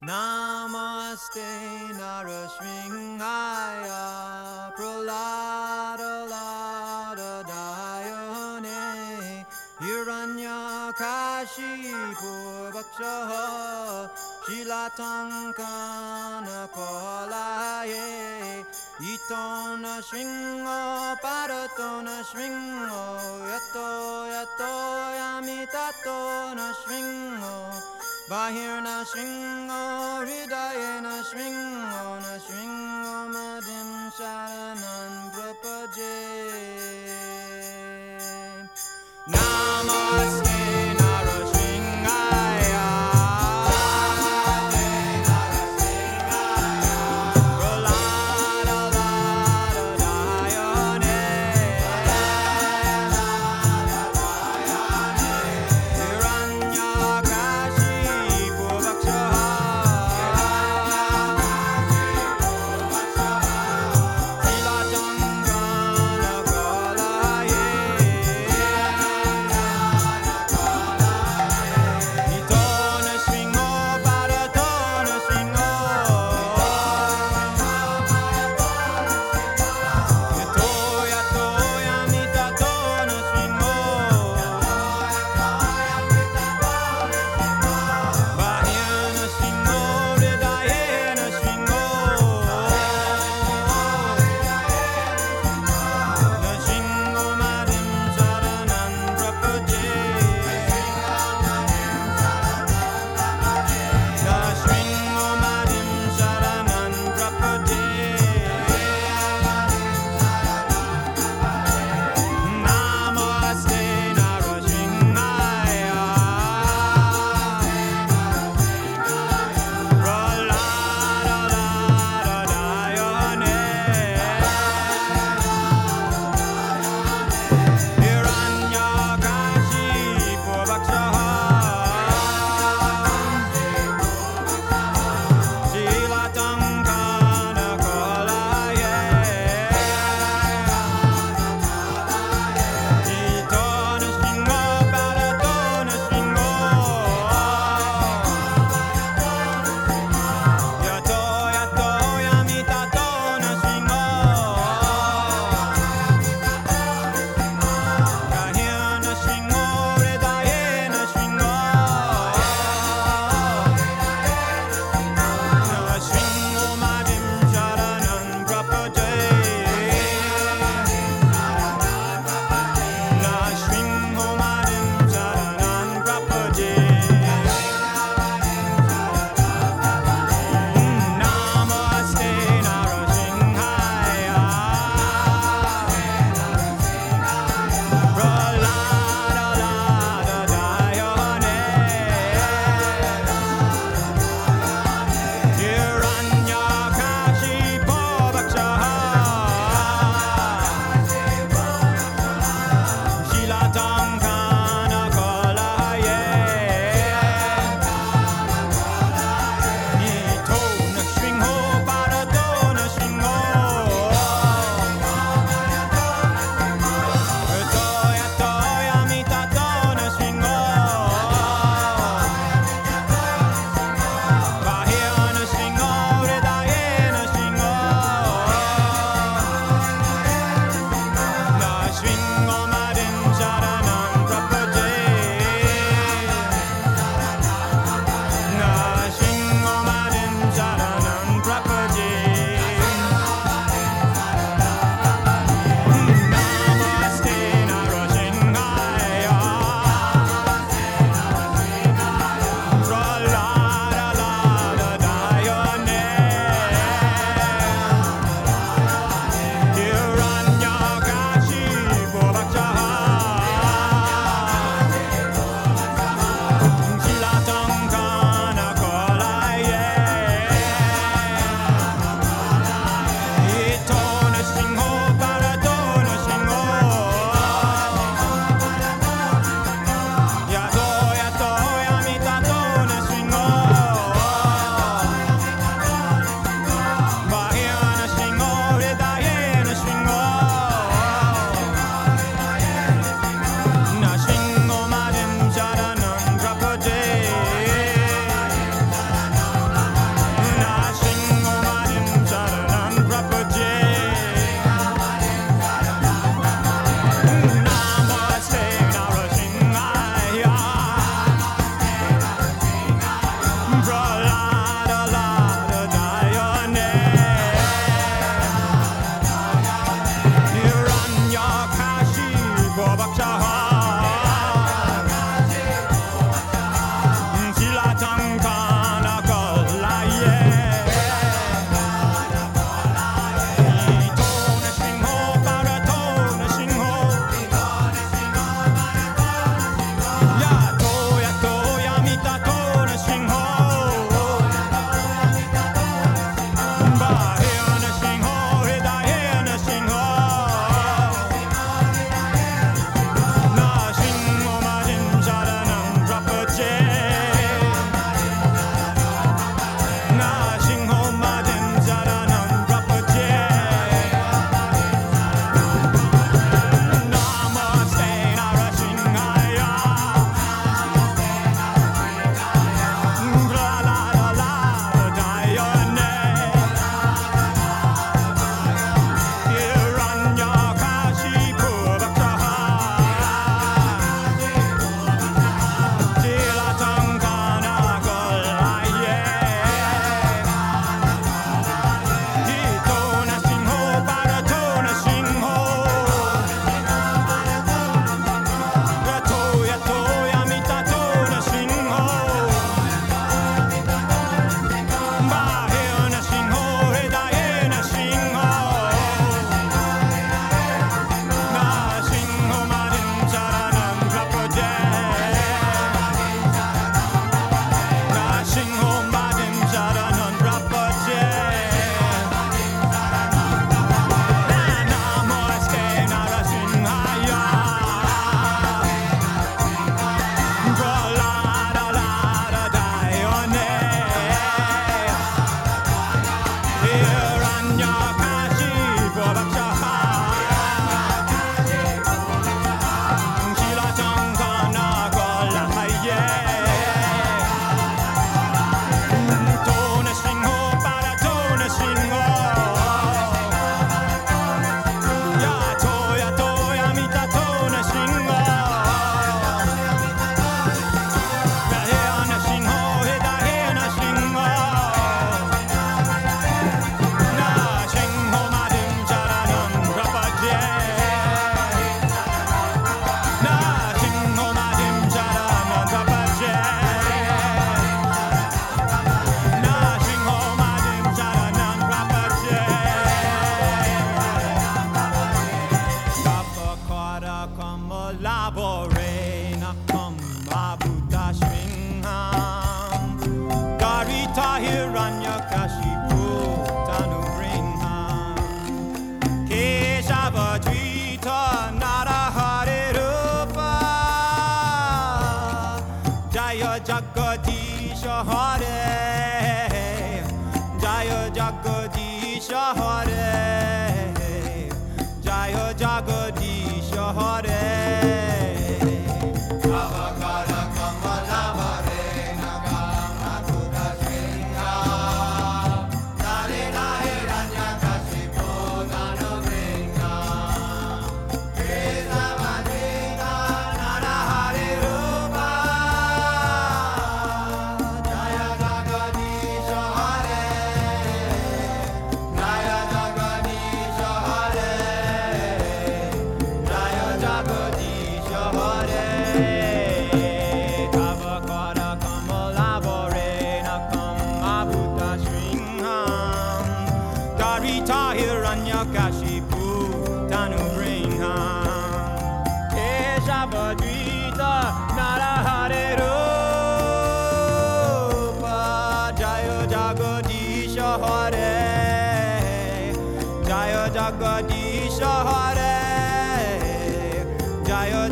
Namaste Narasinghaya Prahlada Lada Dayane Hiranya Kashi Purvakshaha Shilatankana Kolaye Itona Shringo Paratona Shringo Yato Yato Yamitato Na Shringo Bahir na shringo, hridaye na shringo, Bye. Hare Joy Jagadish Hare Joy Jagadish Hare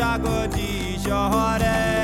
Jagdish Hare